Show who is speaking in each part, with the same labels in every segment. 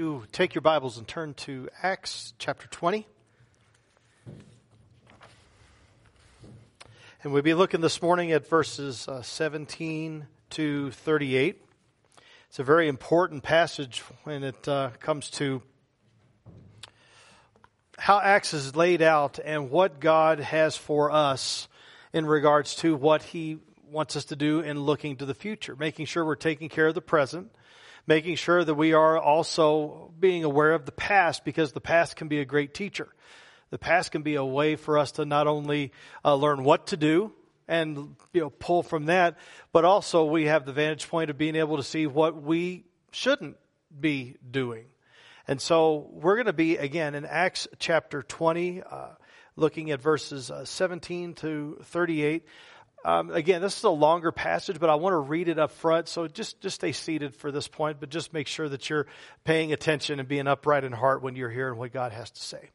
Speaker 1: You take your Bibles and turn to Acts chapter 20. And we'll be looking this morning at verses uh, 17 to 38. It's a very important passage when it uh, comes to how Acts is laid out and what God has for us in regards to what He wants us to do in looking to the future, making sure we're taking care of the present making sure that we are also being aware of the past because the past can be a great teacher. The past can be a way for us to not only uh, learn what to do and you know pull from that, but also we have the vantage point of being able to see what we shouldn't be doing. And so we're going to be again in Acts chapter 20, uh, looking at verses uh, 17 to 38. Um, again, this is a longer passage, but I want to read it up front. So just, just stay seated for this point, but just make sure that you're paying attention and being upright in heart when you're hearing what God has to say.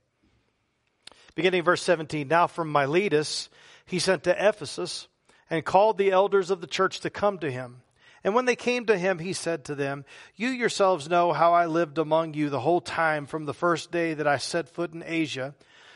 Speaker 1: Beginning verse 17. Now from Miletus, he sent to Ephesus and called the elders of the church to come to him. And when they came to him, he said to them, You yourselves know how I lived among you the whole time from the first day that I set foot in Asia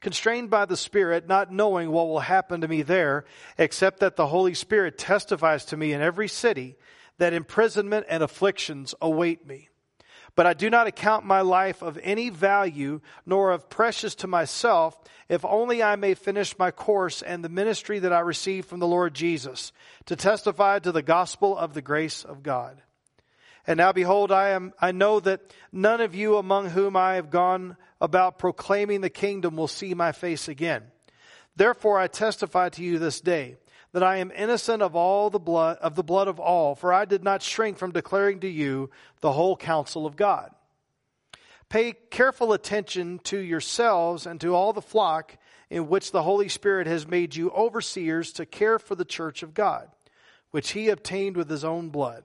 Speaker 1: constrained by the Spirit, not knowing what will happen to me there, except that the Holy Spirit testifies to me in every city that imprisonment and afflictions await me. But I do not account my life of any value, nor of precious to myself, if only I may finish my course and the ministry that I received from the Lord Jesus, to testify to the gospel of the grace of God. And now behold, I am, I know that none of you among whom I have gone about proclaiming the kingdom will see my face again. Therefore I testify to you this day that I am innocent of all the blood of the blood of all, for I did not shrink from declaring to you the whole counsel of God. Pay careful attention to yourselves and to all the flock in which the Holy Spirit has made you overseers to care for the church of God, which he obtained with his own blood.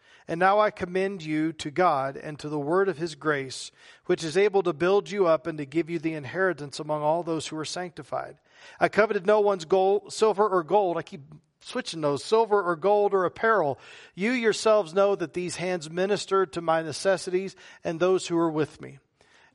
Speaker 1: And now I commend you to God and to the word of his grace, which is able to build you up and to give you the inheritance among all those who are sanctified. I coveted no one's gold, silver or gold. I keep switching those silver or gold or apparel. You yourselves know that these hands ministered to my necessities and those who are with me.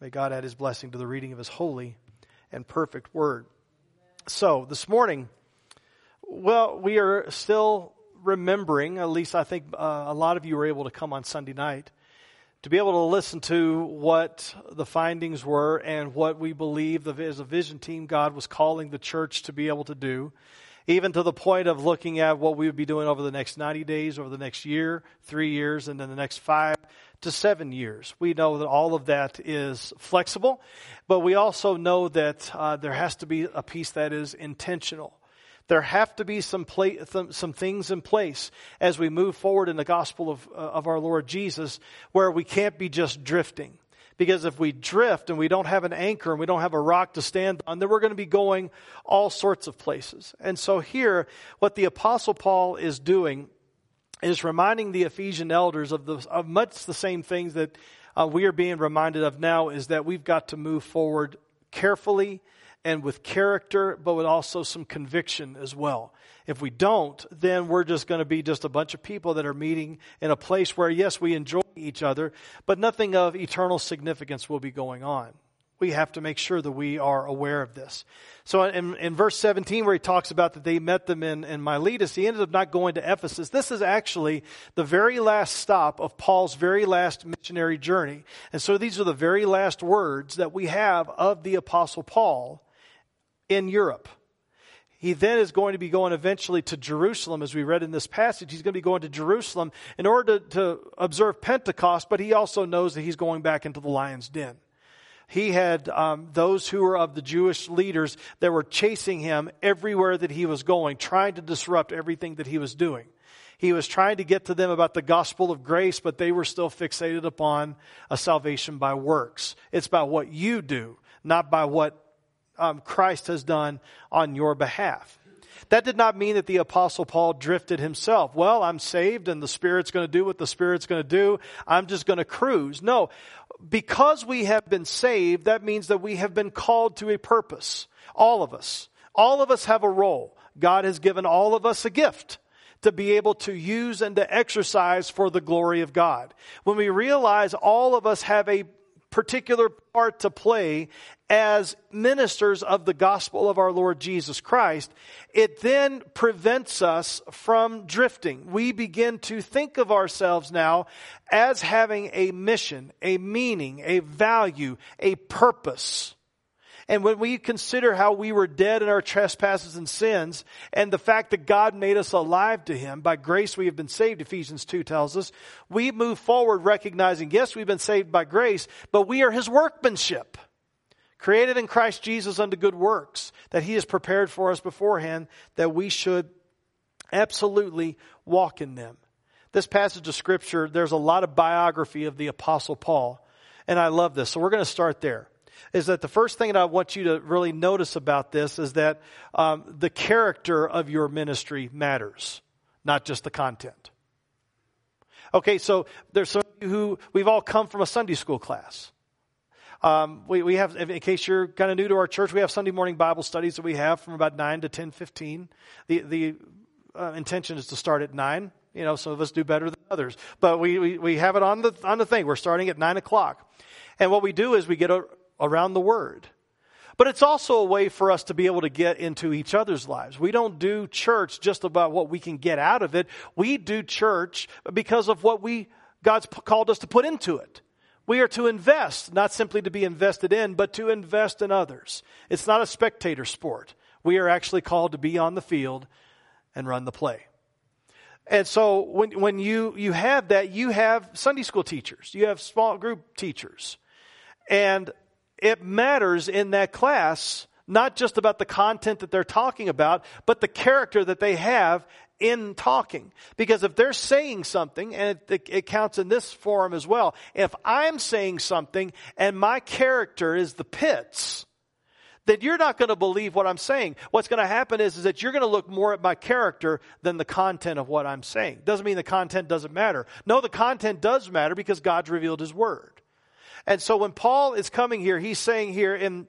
Speaker 1: May God add his blessing to the reading of his holy and perfect word. So, this morning, well, we are still remembering, at least I think uh, a lot of you were able to come on Sunday night, to be able to listen to what the findings were and what we believe the, as a vision team God was calling the church to be able to do, even to the point of looking at what we would be doing over the next 90 days, over the next year, three years, and then the next five to seven years. We know that all of that is flexible, but we also know that uh, there has to be a piece that is intentional. There have to be some, pla- some things in place as we move forward in the gospel of, uh, of our Lord Jesus where we can't be just drifting. Because if we drift and we don't have an anchor and we don't have a rock to stand on, then we're going to be going all sorts of places. And so here, what the apostle Paul is doing is reminding the Ephesian elders of, the, of much the same things that uh, we are being reminded of now is that we've got to move forward carefully and with character, but with also some conviction as well. If we don't, then we're just going to be just a bunch of people that are meeting in a place where, yes, we enjoy each other, but nothing of eternal significance will be going on we have to make sure that we are aware of this. So in, in verse 17, where he talks about that they met them in, in Miletus, he ended up not going to Ephesus. This is actually the very last stop of Paul's very last missionary journey. And so these are the very last words that we have of the Apostle Paul in Europe. He then is going to be going eventually to Jerusalem, as we read in this passage. He's going to be going to Jerusalem in order to, to observe Pentecost, but he also knows that he's going back into the lion's den he had um, those who were of the Jewish leaders that were chasing him everywhere that he was going, trying to disrupt everything that he was doing. He was trying to get to them about the gospel of grace, but they were still fixated upon a salvation by works. It's about what you do, not by what um, Christ has done on your behalf. That did not mean that the apostle Paul drifted himself. Well, I'm saved and the Spirit's going to do what the Spirit's going to do. I'm just going to cruise. No. Because we have been saved, that means that we have been called to a purpose. All of us. All of us have a role. God has given all of us a gift to be able to use and to exercise for the glory of God. When we realize all of us have a particular part to play as ministers of the gospel of our Lord Jesus Christ, it then prevents us from drifting. We begin to think of ourselves now as having a mission, a meaning, a value, a purpose. And when we consider how we were dead in our trespasses and sins, and the fact that God made us alive to Him, by grace we have been saved, Ephesians 2 tells us, we move forward recognizing, yes, we've been saved by grace, but we are His workmanship, created in Christ Jesus unto good works, that He has prepared for us beforehand, that we should absolutely walk in them. This passage of Scripture, there's a lot of biography of the Apostle Paul, and I love this. So we're going to start there is that the first thing that I want you to really notice about this is that um, the character of your ministry matters, not just the content. Okay, so there's some who we've all come from a Sunday school class. Um, we, we have, in case you're kind of new to our church, we have Sunday morning Bible studies that we have from about 9 to 10, 15. The, the uh, intention is to start at 9. You know, some of us do better than others. But we, we, we have it on the, on the thing. We're starting at 9 o'clock. And what we do is we get a, around the Word. But it's also a way for us to be able to get into each other's lives. We don't do church just about what we can get out of it. We do church because of what we, God's called us to put into it. We are to invest, not simply to be invested in, but to invest in others. It's not a spectator sport. We are actually called to be on the field and run the play. And so when, when you, you have that, you have Sunday school teachers, you have small group teachers. And it matters in that class, not just about the content that they're talking about, but the character that they have in talking. Because if they're saying something, and it, it, counts in this forum as well, if I'm saying something and my character is the pits, then you're not going to believe what I'm saying. What's going to happen is, is that you're going to look more at my character than the content of what I'm saying. Doesn't mean the content doesn't matter. No, the content does matter because God's revealed His Word. And so when Paul is coming here, he's saying here in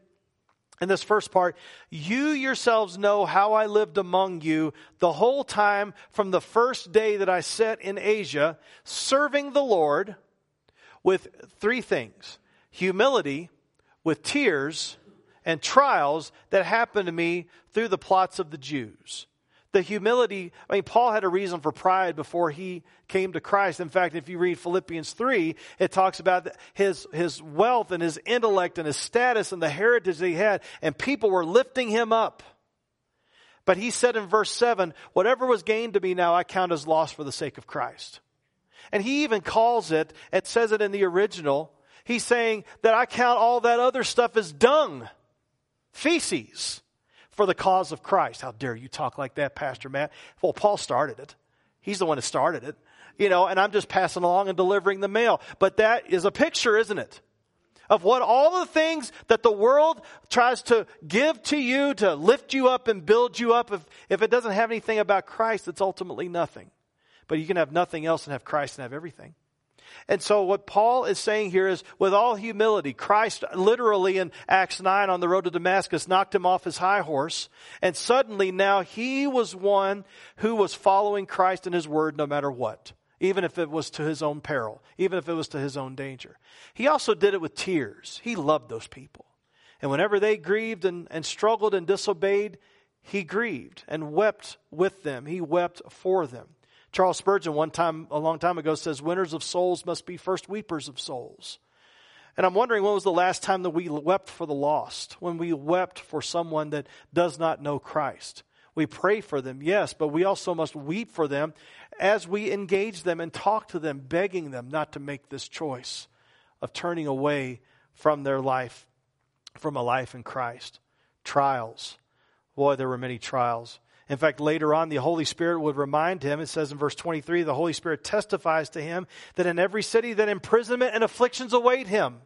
Speaker 1: in this first part, you yourselves know how I lived among you the whole time from the first day that I set in Asia, serving the Lord with three things. Humility, with tears, and trials that happened to me through the plots of the Jews the humility. I mean, Paul had a reason for pride before he came to Christ. In fact, if you read Philippians 3, it talks about his, his wealth and his intellect and his status and the heritage that he had, and people were lifting him up. But he said in verse 7, whatever was gained to me now, I count as loss for the sake of Christ. And he even calls it, it says it in the original, he's saying that I count all that other stuff as dung, feces for the cause of Christ. How dare you talk like that, Pastor Matt? Well, Paul started it. He's the one that started it. You know, and I'm just passing along and delivering the mail. But that is a picture, isn't it? Of what all the things that the world tries to give to you to lift you up and build you up. If, if it doesn't have anything about Christ, it's ultimately nothing. But you can have nothing else and have Christ and have everything. And so what Paul is saying here is with all humility, Christ literally in Acts 9 on the road to Damascus knocked him off his high horse. And suddenly now he was one who was following Christ and his word no matter what. Even if it was to his own peril, even if it was to his own danger. He also did it with tears. He loved those people. And whenever they grieved and, and struggled and disobeyed, he grieved and wept with them. He wept for them. Charles Spurgeon, one time, a long time ago, says, Winners of souls must be first weepers of souls. And I'm wondering when was the last time that we wept for the lost, when we wept for someone that does not know Christ. We pray for them, yes, but we also must weep for them as we engage them and talk to them, begging them not to make this choice of turning away from their life, from a life in Christ. Trials. Boy, there were many trials. In fact, later on, the Holy Spirit would remind him, it says in verse 23, the Holy Spirit testifies to him that in every city that imprisonment and afflictions await him.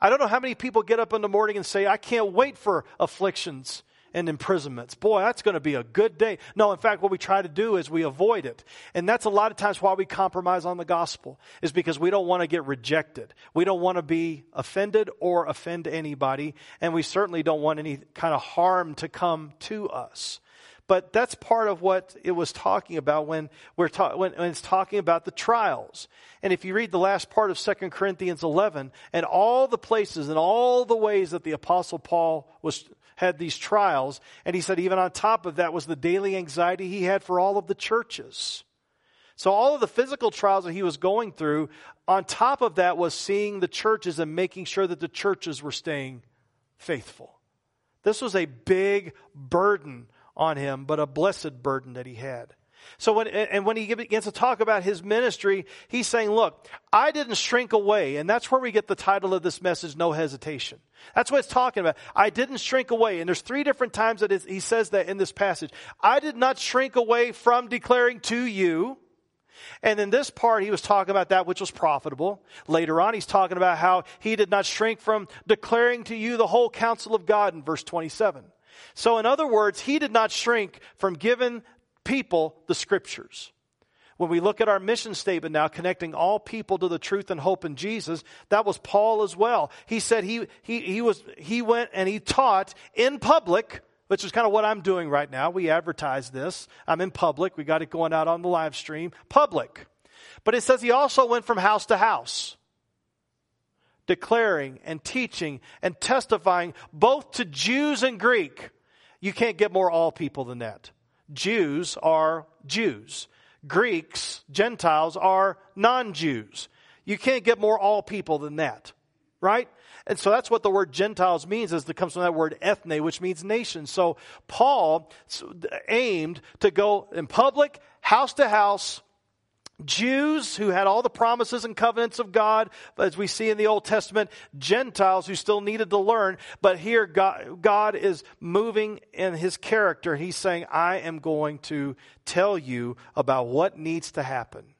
Speaker 1: I don't know how many people get up in the morning and say, I can't wait for afflictions and imprisonments. Boy, that's going to be a good day. No, in fact, what we try to do is we avoid it. And that's a lot of times why we compromise on the gospel, is because we don't want to get rejected. We don't want to be offended or offend anybody. And we certainly don't want any kind of harm to come to us. But that's part of what it was talking about when, we're ta- when, when it's talking about the trials. And if you read the last part of 2 Corinthians 11 and all the places and all the ways that the Apostle Paul was, had these trials, and he said even on top of that was the daily anxiety he had for all of the churches. So all of the physical trials that he was going through, on top of that was seeing the churches and making sure that the churches were staying faithful. This was a big burden on him, but a blessed burden that he had. So when, and when he begins to talk about his ministry, he's saying, look, I didn't shrink away. And that's where we get the title of this message, No Hesitation. That's what it's talking about. I didn't shrink away. And there's three different times that he says that in this passage. I did not shrink away from declaring to you. And in this part, he was talking about that which was profitable. Later on, he's talking about how he did not shrink from declaring to you the whole counsel of God in verse 27. So, in other words, he did not shrink from giving people the scriptures. When we look at our mission statement now, connecting all people to the truth and hope in Jesus, that was Paul as well. He said he, he, he, was, he went and he taught in public, which is kind of what I'm doing right now. We advertise this. I'm in public. We got it going out on the live stream. Public. But it says he also went from house to house declaring and teaching and testifying both to Jews and Greek. You can't get more all people than that. Jews are Jews. Greeks, Gentiles are non-Jews. You can't get more all people than that. Right? And so that's what the word Gentiles means, is it comes from that word ethne, which means nation. So Paul aimed to go in public, house to house, Jews who had all the promises and covenants of God, as we see in the Old Testament, Gentiles who still needed to learn, but here God, God is moving in his character. He's saying, I am going to tell you about what needs to happen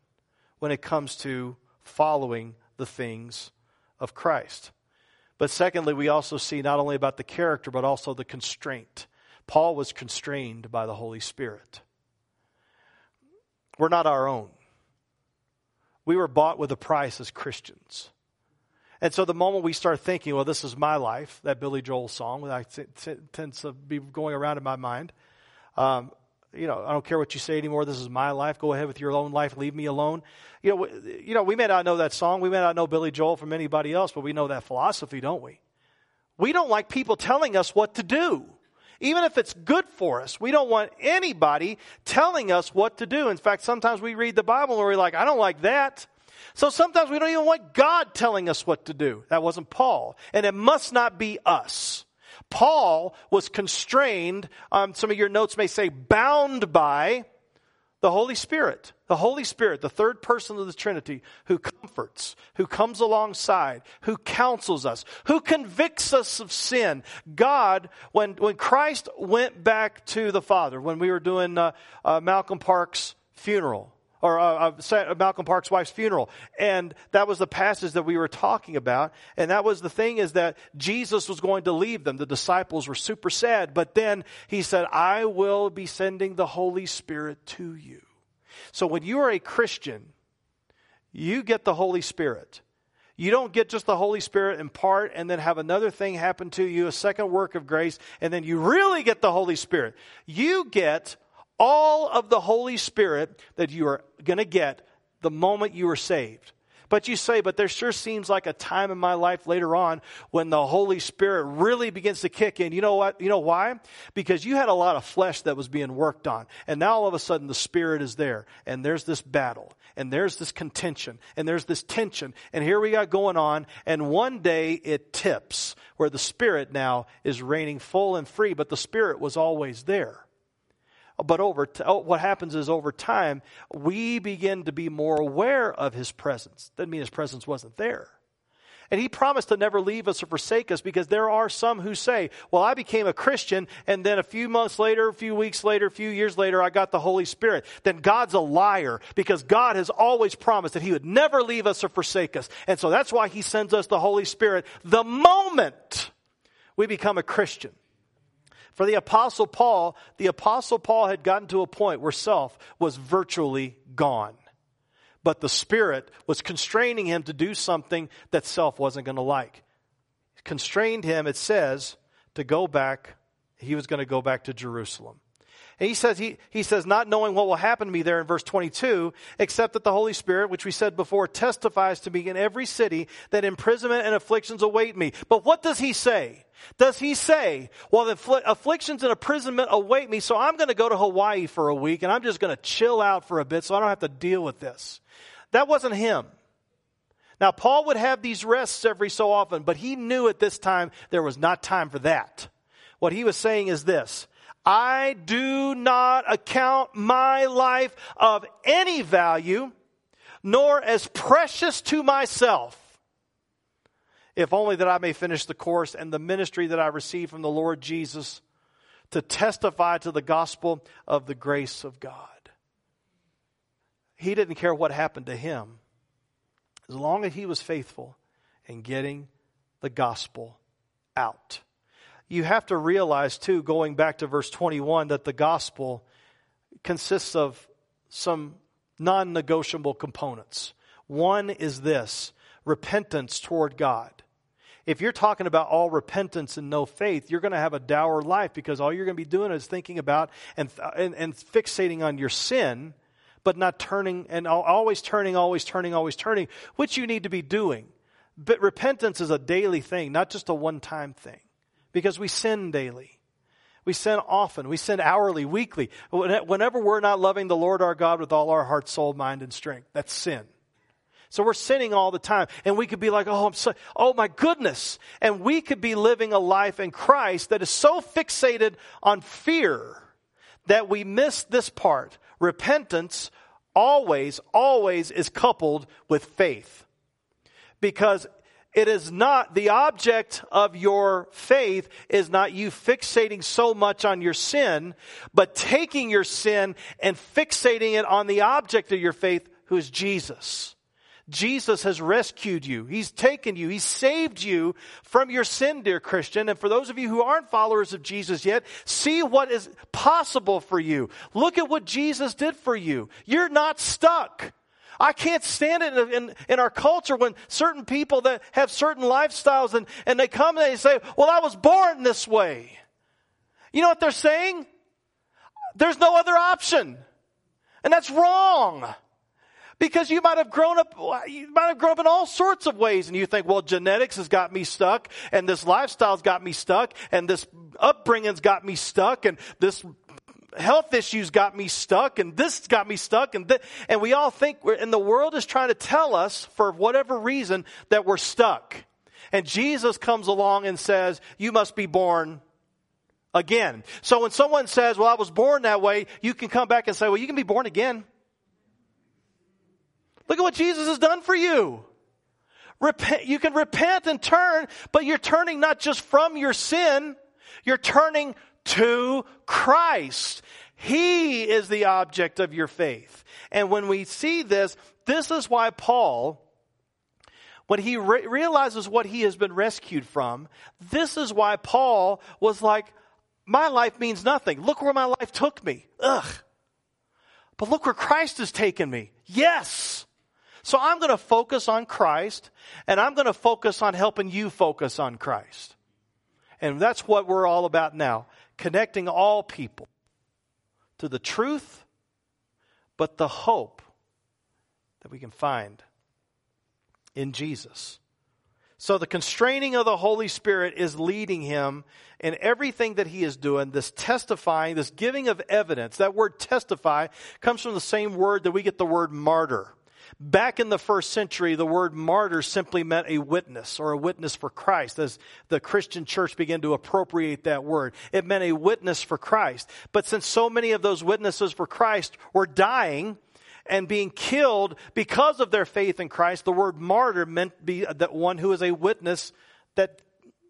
Speaker 1: when it comes to following the things of Christ. But secondly, we also see not only about the character, but also the constraint. Paul was constrained by the Holy Spirit. We're not our own. We were bought with a price as Christians. And so the moment we start thinking, well, this is my life, that Billy Joel song that t- t- tends to be going around in my mind. Um, you know, I don't care what you say anymore. This is my life. Go ahead with your own life. Leave me alone. You know, we, you know, we may not know that song. We may not know Billy Joel from anybody else, but we know that philosophy, don't we? We don't like people telling us what to do. Even if it's good for us, we don't want anybody telling us what to do. In fact, sometimes we read the Bible and we're like, I don't like that. So sometimes we don't even want God telling us what to do. That wasn't Paul. And it must not be us. Paul was constrained, um, some of your notes may say bound by the Holy Spirit. The Holy Spirit, the third person of the Trinity, who comforts, who comes alongside, who counsels us, who convicts us of sin. God, when, when Christ went back to the Father, when we were doing uh, uh, Malcolm Park's funeral, or uh, uh Malcolm Park's wife's funeral. And that was the passage that we were talking about. And that was the thing is that Jesus was going to leave them. The disciples were super sad. But then he said, I will be sending the Holy Spirit to you. So when you are a Christian, you get the Holy Spirit. You don't get just the Holy Spirit in part and then have another thing happen to you, a second work of grace, and then you really get the Holy Spirit. You get all of the Holy Spirit that you are going to get the moment you are saved. But you say, but there sure seems like a time in my life later on when the Holy Spirit really begins to kick in. You know what? You know why? Because you had a lot of flesh that was being worked on. And now all of a sudden the Spirit is there. And there's this battle. And there's this contention. And there's this tension. And here we got going on. And one day it tips where the Spirit now is reigning full and free. But the Spirit was always there. But over t- oh, what happens is over time, we begin to be more aware of his presence. Doesn't mean his presence wasn't there. And he promised to never leave us or forsake us because there are some who say, Well, I became a Christian, and then a few months later, a few weeks later, a few years later, I got the Holy Spirit. Then God's a liar because God has always promised that he would never leave us or forsake us. And so that's why he sends us the Holy Spirit the moment we become a Christian. For the Apostle Paul, the Apostle Paul had gotten to a point where self was virtually gone. But the Spirit was constraining him to do something that self wasn't going to like. constrained him, it says, to go back. He was going to go back to Jerusalem. And he says, he, he says, not knowing what will happen to me there in verse 22, except that the Holy Spirit, which we said before, testifies to me in every city that imprisonment and afflictions await me. But what does he say? Does he say, well, the afflictions and imprisonment await me, so I'm going to go to Hawaii for a week and I'm just going to chill out for a bit so I don't have to deal with this? That wasn't him. Now, Paul would have these rests every so often, but he knew at this time there was not time for that. What he was saying is this I do not account my life of any value, nor as precious to myself, if only that I may finish the course and the ministry that I received from the Lord Jesus to testify to the gospel of the grace of God. He didn't care what happened to him. As long as he was faithful in getting the gospel out you have to realize, too, going back to verse 21, that the gospel consists of some non negotiable components. One is this repentance toward God. If you're talking about all repentance and no faith, you're going to have a dour life because all you're going to be doing is thinking about and, and, and fixating on your sin, but not turning and always turning, always turning, always turning, which you need to be doing. But repentance is a daily thing, not just a one time thing because we sin daily. We sin often. We sin hourly, weekly. Whenever we're not loving the Lord our God with all our heart, soul, mind, and strength, that's sin. So we're sinning all the time. And we could be like, oh, I'm so, oh my goodness. And we could be living a life in Christ that is so fixated on fear that we miss this part. Repentance always, always is coupled with faith. Because it is not the object of your faith is not you fixating so much on your sin, but taking your sin and fixating it on the object of your faith, who is Jesus. Jesus has rescued you. He's taken you. He's saved you from your sin, dear Christian. And for those of you who aren't followers of Jesus yet, see what is possible for you. Look at what Jesus did for you. You're not stuck. I can't stand it in, in, in, our culture when certain people that have certain lifestyles and, and they come and they say, well, I was born this way. You know what they're saying? There's no other option. And that's wrong. Because you might have grown up, you might have grown up in all sorts of ways and you think, well, genetics has got me stuck and this lifestyle's got me stuck and this upbringing's got me stuck and this health issues got me stuck and this got me stuck and th- and we all think and the world is trying to tell us for whatever reason that we're stuck. And jesus comes along and says you must be born again. So when someone says well i was born that way you can come back and say well you can be born again. Look at what jesus has done for you. Repent you can repent and turn but you're turning not just from your sin you're turning to Christ. He is the object of your faith. And when we see this, this is why Paul, when he re- realizes what he has been rescued from, this is why Paul was like, my life means nothing. Look where my life took me. Ugh. But look where Christ has taken me. Yes. So I'm going to focus on Christ and I'm going to focus on helping you focus on Christ. And that's what we're all about now connecting all people to the truth, but the hope that we can find in Jesus. So the constraining of the Holy Spirit is leading him in everything that he is doing, this testifying, this giving of evidence. That word testify comes from the same word that we get the word martyr. Back in the first century, the word martyr simply meant a witness or a witness for Christ as the Christian church began to appropriate that word. It meant a witness for Christ. But since so many of those witnesses for Christ were dying, and being killed because of their faith in Christ, the word martyr meant be that one who is a witness that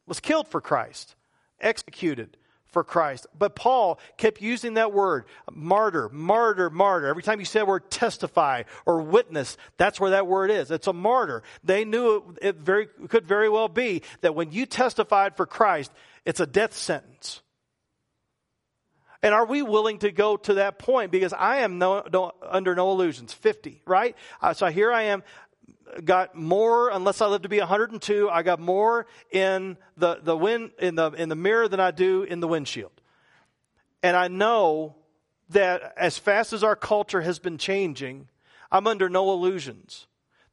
Speaker 1: was killed for Christ, executed for Christ. But Paul kept using that word, martyr, martyr, martyr. Every time you say the word testify or witness, that's where that word is. It's a martyr. They knew it, very, could very well be that when you testified for Christ, it's a death sentence. And are we willing to go to that point? Because I am no, no, under no illusions. 50, right? Uh, so here I am, got more, unless I live to be 102, I got more in the, the wind, in the, in the mirror than I do in the windshield. And I know that as fast as our culture has been changing, I'm under no illusions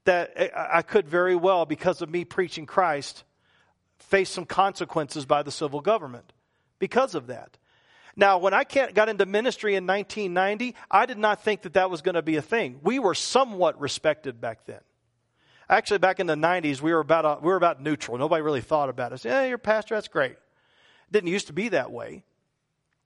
Speaker 1: that I could very well, because of me preaching Christ, face some consequences by the civil government because of that. Now, when I got into ministry in 1990, I did not think that that was going to be a thing. We were somewhat respected back then. Actually, back in the 90s, we were about, a, we were about neutral. Nobody really thought about us. Yeah, you're pastor, that's great. It didn't used to be that way.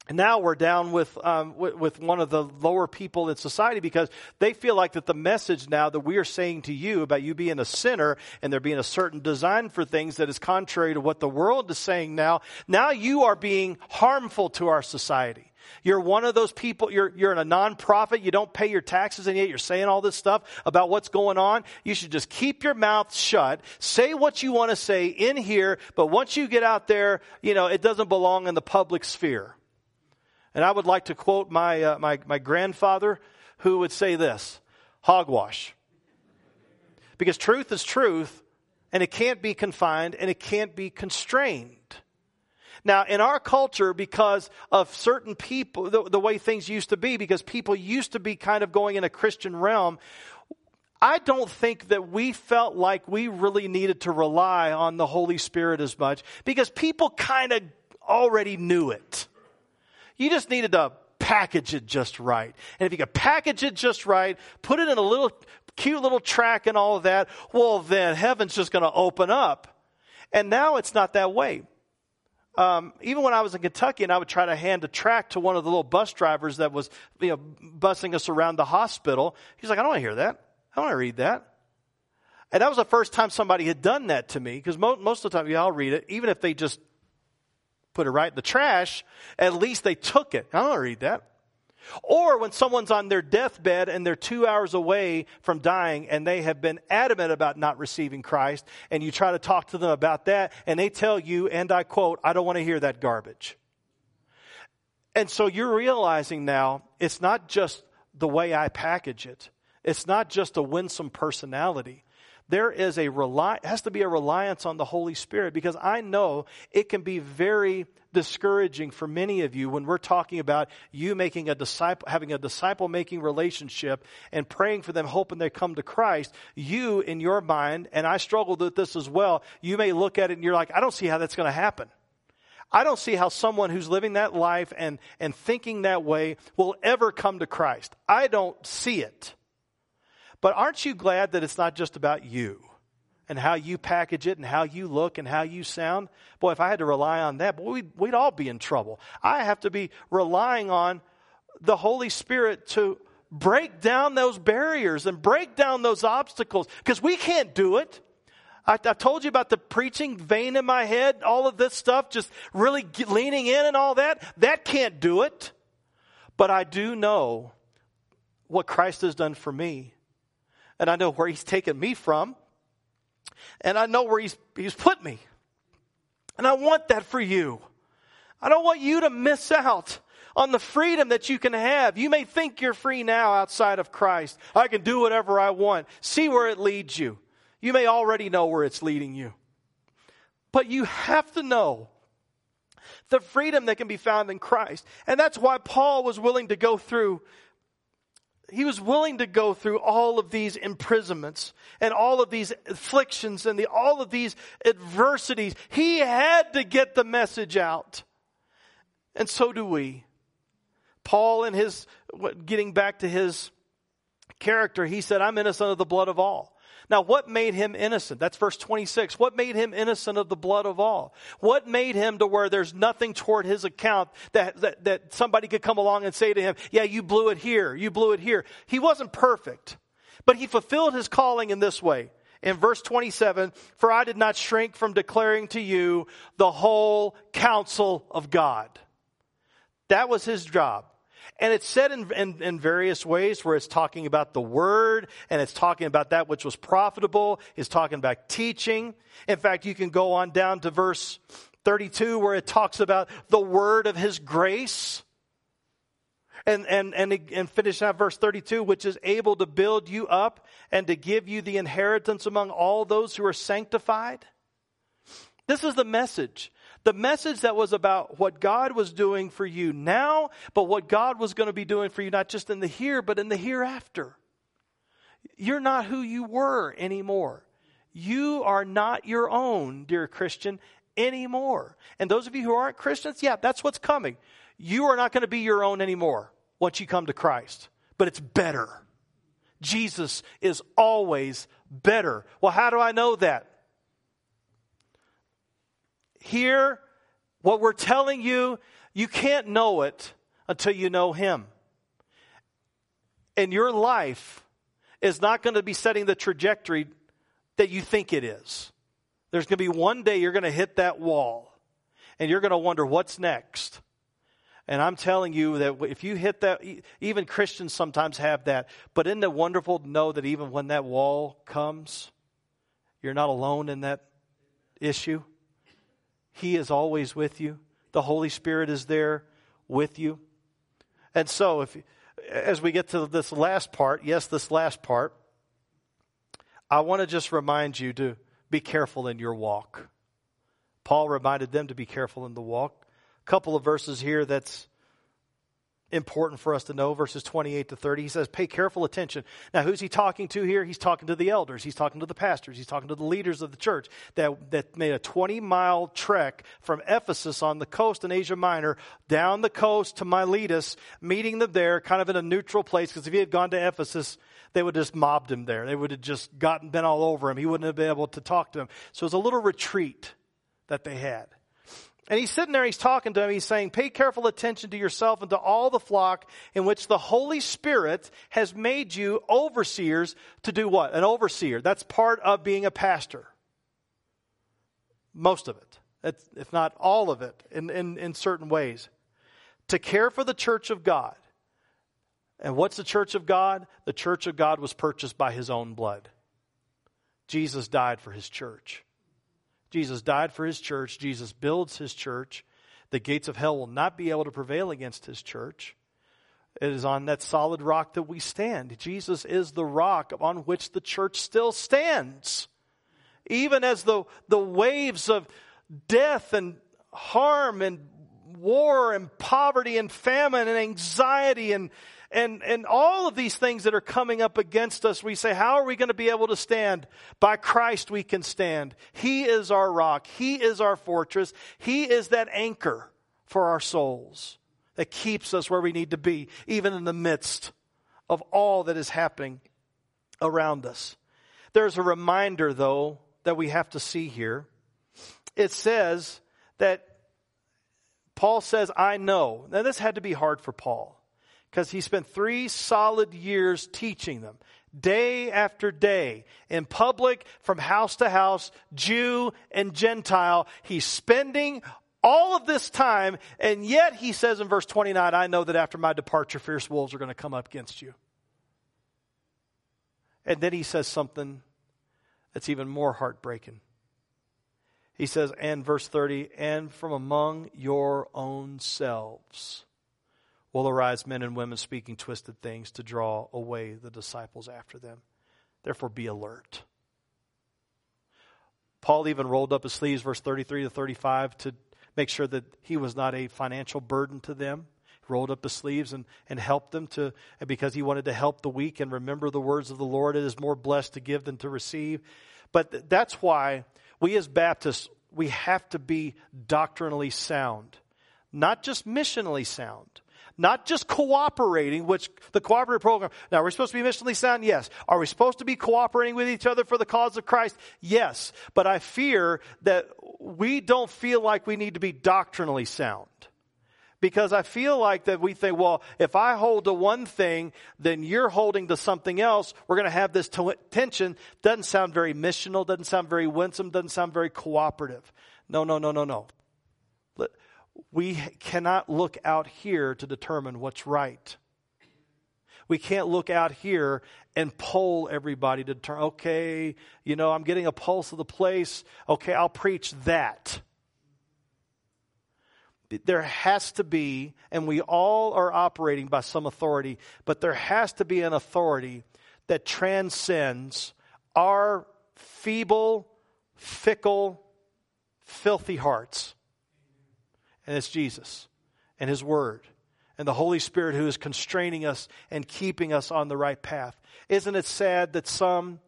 Speaker 1: And now we're down with, um, with, with one of the lower people in society because they feel like that the message now that we are saying to you about you being a sinner and there being a certain design for things that is contrary to what the world is saying now, now you are being harmful to our society. You're one of those people, you're, you're in a nonprofit, you don't pay your taxes, and yet you're saying all this stuff about what's going on. You should just keep your mouth shut, say what you want to say in here, but once you get out there, you know, it doesn't belong in the public sphere. And I would like to quote my, uh, my, my grandfather who would say this hogwash. Because truth is truth, and it can't be confined and it can't be constrained. Now, in our culture, because of certain people, the, the, way things used to be, because people used to be kind of going in a Christian realm, I don't think that we felt like we really needed to rely on the Holy Spirit as much because people kind of already knew it. You just needed to package it just right. And if you could package it just right, put it in a little cute little track and all of that, well, then heaven's just going to open up. And now it's not that way. Um, even when I was in Kentucky and I would try to hand a track to one of the little bus drivers that was, you know, busing us around the hospital, he's like, I don't want to hear that. I don't want to read that. And that was the first time somebody had done that to me because mo- most of the time, yeah, I'll read it, even if they just put it right in the trash, at least they took it. I don't want to read that. Or when someone's on their deathbed and they're two hours away from dying and they have been adamant about not receiving Christ, and you try to talk to them about that, and they tell you, and I quote, I don't want to hear that garbage. And so you're realizing now it's not just the way I package it, it's not just a winsome personality there is a rely has to be a reliance on the Holy Spirit because I know it can be very discouraging for many of you when we're talking about you making a disciple having a disciple making relationship and praying for them hoping they come to Christ you in your mind and I struggled with this as well you may look at it and you're like I don't see how that's going to happen I don't see how someone who's living that life and, and thinking that way will ever come to Christ. I don't see it. But aren't you glad that it's not just about you and how you package it and how you look and how you sound? Boy, if I had to rely on that, boy, we'd, we'd all be in trouble. I have to be relying on the Holy Spirit to break down those barriers and break down those obstacles because we can't do it. I, I, told you about the preaching vein in my head, all of this stuff, just really leaning in and all that. That can't do it. But I do know what Christ has done for me and I know where He's taken me from, and I know where He's, he's put me. And I want that for you. I don't want you to miss out on the freedom that you can have. You may think you're free now outside of Christ. I can do whatever I want. See where it leads you. You may already know where it's leading you. But you have to know the freedom that can be found in Christ. And that's why Paul was willing to go through he was willing to go through all of these imprisonments and all of these afflictions and the, all of these adversities. He had to get the message out. And so do we. Paul, in his, getting back to his character, he said, I'm innocent of the blood of all. Now, what made him innocent? That's verse 26. What made him innocent of the blood of all? What made him to where there's nothing toward his account that, that, that somebody could come along and say to him, yeah, you blew it here, you blew it here. He wasn't perfect, but he fulfilled his calling in this way. In verse 27, for I did not shrink from declaring to you the whole counsel of God. That was his job. And it's said in, in, in, various ways where it's talking about the word and it's talking about that which was profitable. It's talking about teaching. In fact, you can go on down to verse 32 where it talks about the word of his grace. And, and, and, and finish out verse 32, which is able to build you up and to give you the inheritance among all those who are sanctified. This is the message. The message that was about what God was doing for you now, but what God was going to be doing for you not just in the here, but in the hereafter. You're not who you were anymore. You are not your own, dear Christian, anymore. And those of you who aren't Christians, yeah, that's what's coming. You are not going to be your own anymore once you come to Christ, but it's better. Jesus is always better. Well, how do I know that? Here, what we're telling you, you can't know it until you know Him. And your life is not going to be setting the trajectory that you think it is. There's going to be one day you're going to hit that wall and you're going to wonder what's next. And I'm telling you that if you hit that, even Christians sometimes have that, but isn't it wonderful to know that even when that wall comes, you're not alone in that issue? He is always with you. The Holy Spirit is there with you. And so, if, as we get to this last part, yes, this last part, I want to just remind you to be careful in your walk. Paul reminded them to be careful in the walk. A couple of verses here that's important for us to know, verses 28 to 30. He says, Pay careful attention. Now, who's he talking to here? He's talking to the elders, he's talking to the pastors, he's talking to the leaders of the church that, that made a 20 mile trek from Ephesus on the coast in Asia Minor down the coast to Miletus, meeting them there, kind of in a neutral place, because if he had gone to Ephesus, they would have just mobbed him there. They would have just gotten been all over him. He wouldn't have been able to talk to them. So it was a little retreat that they had. And he's sitting there, he's talking to him, he's saying, Pay careful attention to yourself and to all the flock in which the Holy Spirit has made you overseers to do what? An overseer. That's part of being a pastor. Most of it, if not all of it, in, in, in certain ways. To care for the church of God. And what's the church of God? The church of God was purchased by his own blood. Jesus died for his church. Jesus died for his church. Jesus builds his church. The gates of hell will not be able to prevail against his church. It is on that solid rock that we stand. Jesus is the rock on which the church still stands. Even as the, the waves of death and harm and war and poverty and famine and anxiety and and, and all of these things that are coming up against us, we say, how are we going to be able to stand? By Christ we can stand. He is our rock. He is our fortress. He is that anchor for our souls that keeps us where we need to be, even in the midst of all that is happening around us. There's a reminder, though, that we have to see here. It says that Paul says, I know. Now, this had to be hard for Paul because he spent three solid years teaching them day after day in public from house to house, Jew and Gentile. He's spending all of this time, and yet he says in verse 29, I know that after my departure, fierce wolves are going to come up against you. And then he says something that's even more heartbreaking. He says, and verse 30, and from among your own selves will arise men and women speaking twisted things to draw away the disciples after them. Therefore, be alert. Paul even rolled up his sleeves, verse 33 to 35, to make sure that he was not a financial burden to them. He rolled up his sleeves and, and helped them to, because he wanted to help the weak and remember the words of the Lord. It is more blessed to give than to receive. But that's why we as Baptists, we have to be doctrinally sound, not just missionally sound. Not just cooperating, which the cooperative program. Now, we're supposed to be missionally sound? Yes. Are we supposed to be cooperating with each other for the cause of Christ? Yes. But I fear that we don't feel like we need to be doctrinally sound. Because I feel like that we think, well, if I hold to one thing, then you're holding to something else. We're going to have this t- tension. Doesn't sound very missional, doesn't sound very winsome, doesn't sound very cooperative. No, no, no, no, no we cannot look out here to determine what's right. We can't look out here and poll everybody to determine, okay, you know, I'm getting a pulse of the place. Okay, I'll preach that. There has to be, and we all are operating by some authority, but there has to be an authority that transcends our feeble, fickle, filthy hearts and it's Jesus and His Word and the Holy Spirit who is constraining us and keeping us on the right path. Isn't it sad that some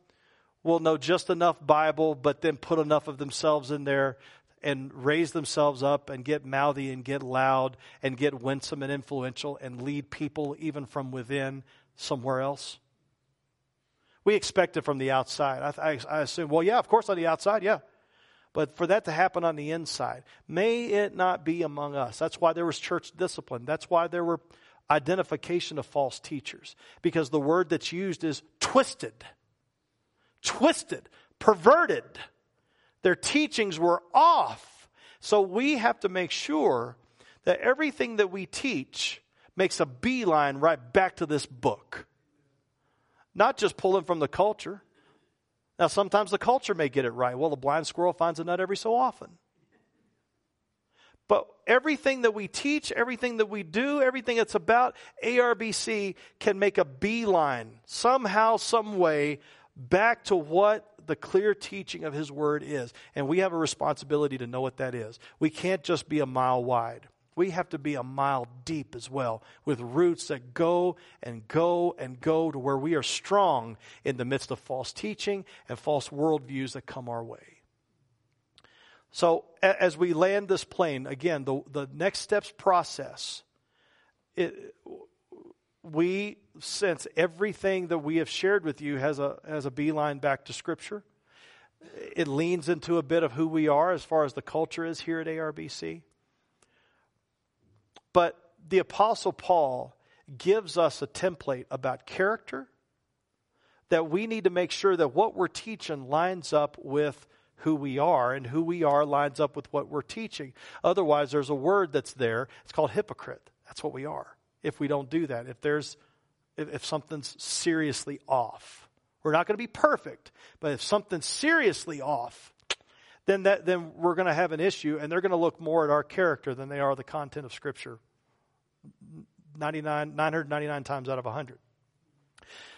Speaker 1: will know just enough Bible, but then put enough of themselves in there and raise themselves up and get mouthy and get loud and get winsome and influential and lead people even from within somewhere else? We expect it from the outside. I, I, I assume, well, yeah, of course, on the outside, yeah but for that to happen on the inside, may it not be among us. That's why there was church discipline. That's why there were identification of false teachers, because the word that's used is twisted, twisted, perverted. Their teachings were off. So we have to make sure that everything that we teach makes a beeline right back to this book. Not just pulling from the culture, now, sometimes the culture may get it right. Well, the blind squirrel finds a nut every so often. But everything that we teach, everything that we do, everything that's about ARBC can make a beeline somehow, some way back to what the clear teaching of His Word is. And we have a responsibility to know what that is. We can't just be a mile wide we have to be a mile deep as well, with roots that go and go and go to where we are strong in the midst of false teaching and false worldviews that come our way. So, as we land this plane, again, the, the next steps process, it, we sense everything that we have shared with you has a, has a beeline back to Scripture. It leans into a bit of who we are as far as the culture is here at ARBC. But the Apostle Paul gives us a template about character that we need to make sure that what we're teaching lines up with who we are, and who we are lines up with what we're teaching. Otherwise, there's a word that's there. It's called hypocrite. That's what we are. If we don't do that, if there's if, if something's seriously off, we're not going to be perfect, but if something's seriously off, then that then we're going to have an issue, and they're going to look more at our character than they are the content of Scripture 99, 999 times out of 100.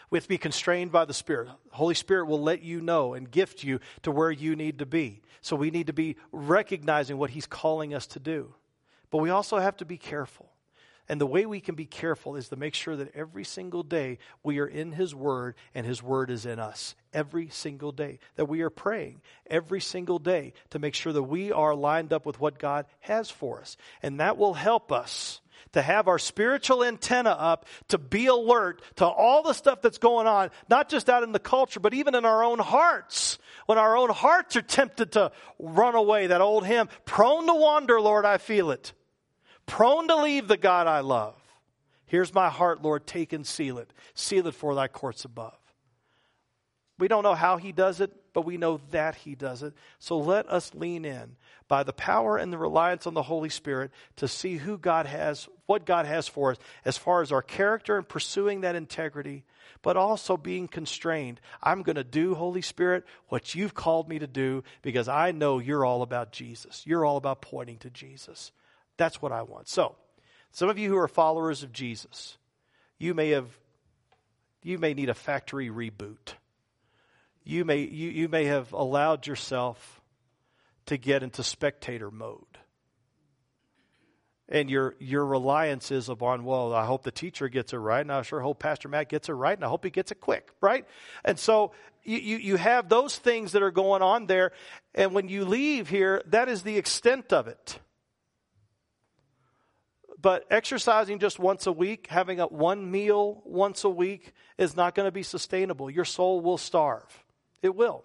Speaker 1: We have to be constrained by the Spirit. Holy Spirit will let you know and gift you to where you need to be. So we need to be recognizing what He's calling us to do. But we also have to be careful. And the way we can be careful is to make sure that every single day we are in His Word and His Word is in us. Every single day. That we are praying every single day to make sure that we are lined up with what God has for us. And that will help us to have our spiritual antenna up, to be alert to all the stuff that's going on, not just out in the culture, but even in our own hearts. When our own hearts are tempted to run away, that old hymn, prone to wander, Lord, I feel it. Prone to leave the God I love. Here's my heart, Lord, take and seal it. Seal it for thy courts above. We don't know how he does it, but we know that he does it. So let us lean in by the power and the reliance on the Holy Spirit to see who God has, what God has for us as far as our character and pursuing that integrity, but also being constrained. I'm going to do, Holy Spirit, what you've called me to do because I know you're all about Jesus. You're all about pointing to Jesus. That's what I want. So, Some of you who are followers of Jesus, you may have you may need a factory reboot. You may you, you may have allowed yourself to get into spectator mode. And your your reliance is upon, well, I hope the teacher gets it right, and I sure hope Pastor Matt gets it right, and I hope he gets it quick, right? And so you, you, you have those things that are going on there, and when you leave here, that is the extent of it but exercising just once a week, having a one meal once a week is not going to be sustainable. Your soul will starve. It will.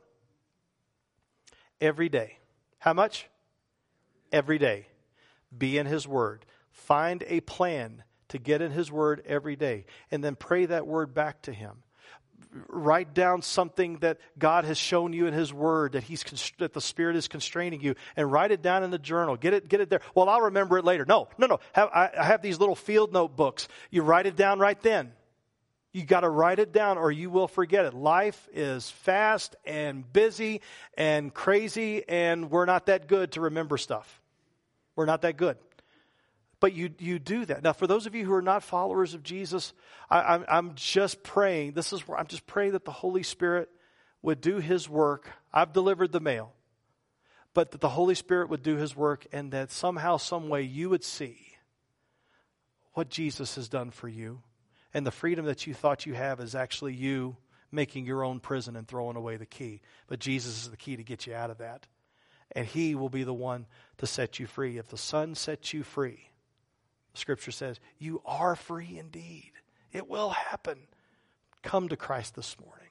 Speaker 1: Every day. How much? Every day. Be in His Word. Find a plan to get in His Word every day. And then pray that Word back to Him write down something that God has shown you in His Word that He's that the Spirit is constraining you, and write it down in the journal. Get it, get it there. Well, I'll remember it later. No, no, no. Have, I, I have these little field notebooks. You write it down right then. You got to write it down, or you will forget it. Life is fast and busy and crazy, and we're not that good to remember stuff. We're not that good. But you, you do that. Now, for those of you who are not followers of Jesus, I, I'm, I'm just praying. This is where I'm just praying that the Holy Spirit would do his work. I've delivered the mail, but that the Holy Spirit would do his work and that somehow, some way, you would see what Jesus has done for you. And the freedom that you thought you have is actually you making your own prison and throwing away the key. But Jesus is the key to get you out of that. And he will be the one to set you free. If the Son sets you free, Scripture says, You are free indeed. It will happen. Come to Christ this morning.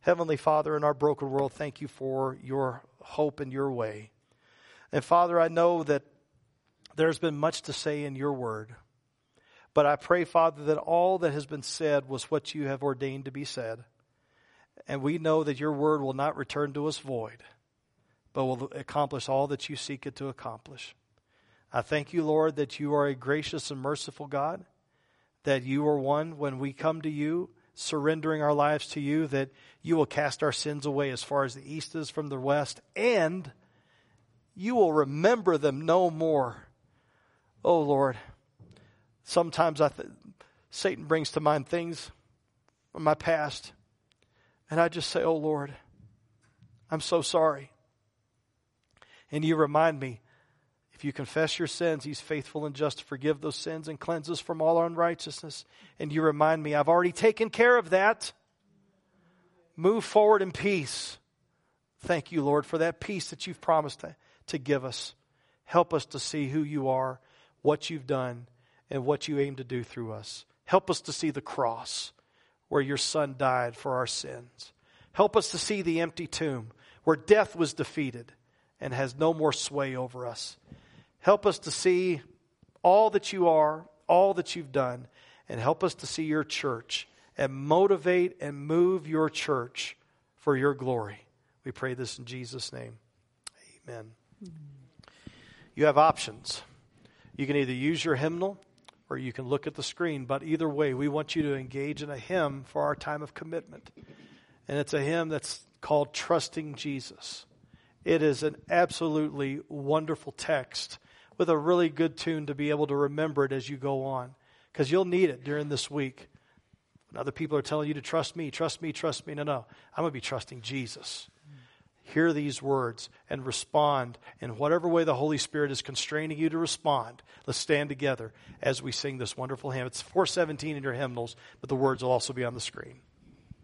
Speaker 1: Heavenly Father, in our broken world, thank you for your hope and your way. And Father, I know that there's been much to say in your word. But I pray, Father, that all that has been said was what you have ordained to be said. And we know that your word will not return to us void, but will accomplish all that you seek it to accomplish. I thank you, Lord, that you are a gracious and merciful God, that you are one when we come to you, surrendering our lives to you, that you will cast our sins away as far as the east is from the west, and you will remember them no more. Oh, Lord, sometimes I th- Satan brings to mind things from my past, and I just say, Oh, Lord, I'm so sorry. And you remind me if you confess your sins, He's faithful and just to forgive those sins and cleanse us from all unrighteousness. And you remind me, I've already taken care of that. Move forward in peace. Thank you, Lord, for that peace that you've promised to, to give us. Help us to see who you are, what you've done, and what you aim to do through us. Help us to see the cross where your Son died for our sins. Help us to see the empty tomb where death was defeated and has no more sway over us. Help us to see all that you are, all that you've done, and help us to see your church and motivate and move your church for your glory. We pray this in Jesus' name. Amen. You have options. You can either use your hymnal or you can look at the screen, but either way, we want you to engage in a hymn for our time of commitment. And it's a hymn that's called Trusting Jesus. It is an absolutely wonderful text with a really good tune to be able to remember it as you go on. Because you'll need it during this week. When other people are telling you to trust me, trust me, trust me. No, no. I'm going to be trusting Jesus. Hear these words and respond in whatever way the Holy Spirit is constraining you to respond. Let's stand together as we sing this wonderful hymn. It's 417 in your hymnals, but the words will also be on the screen.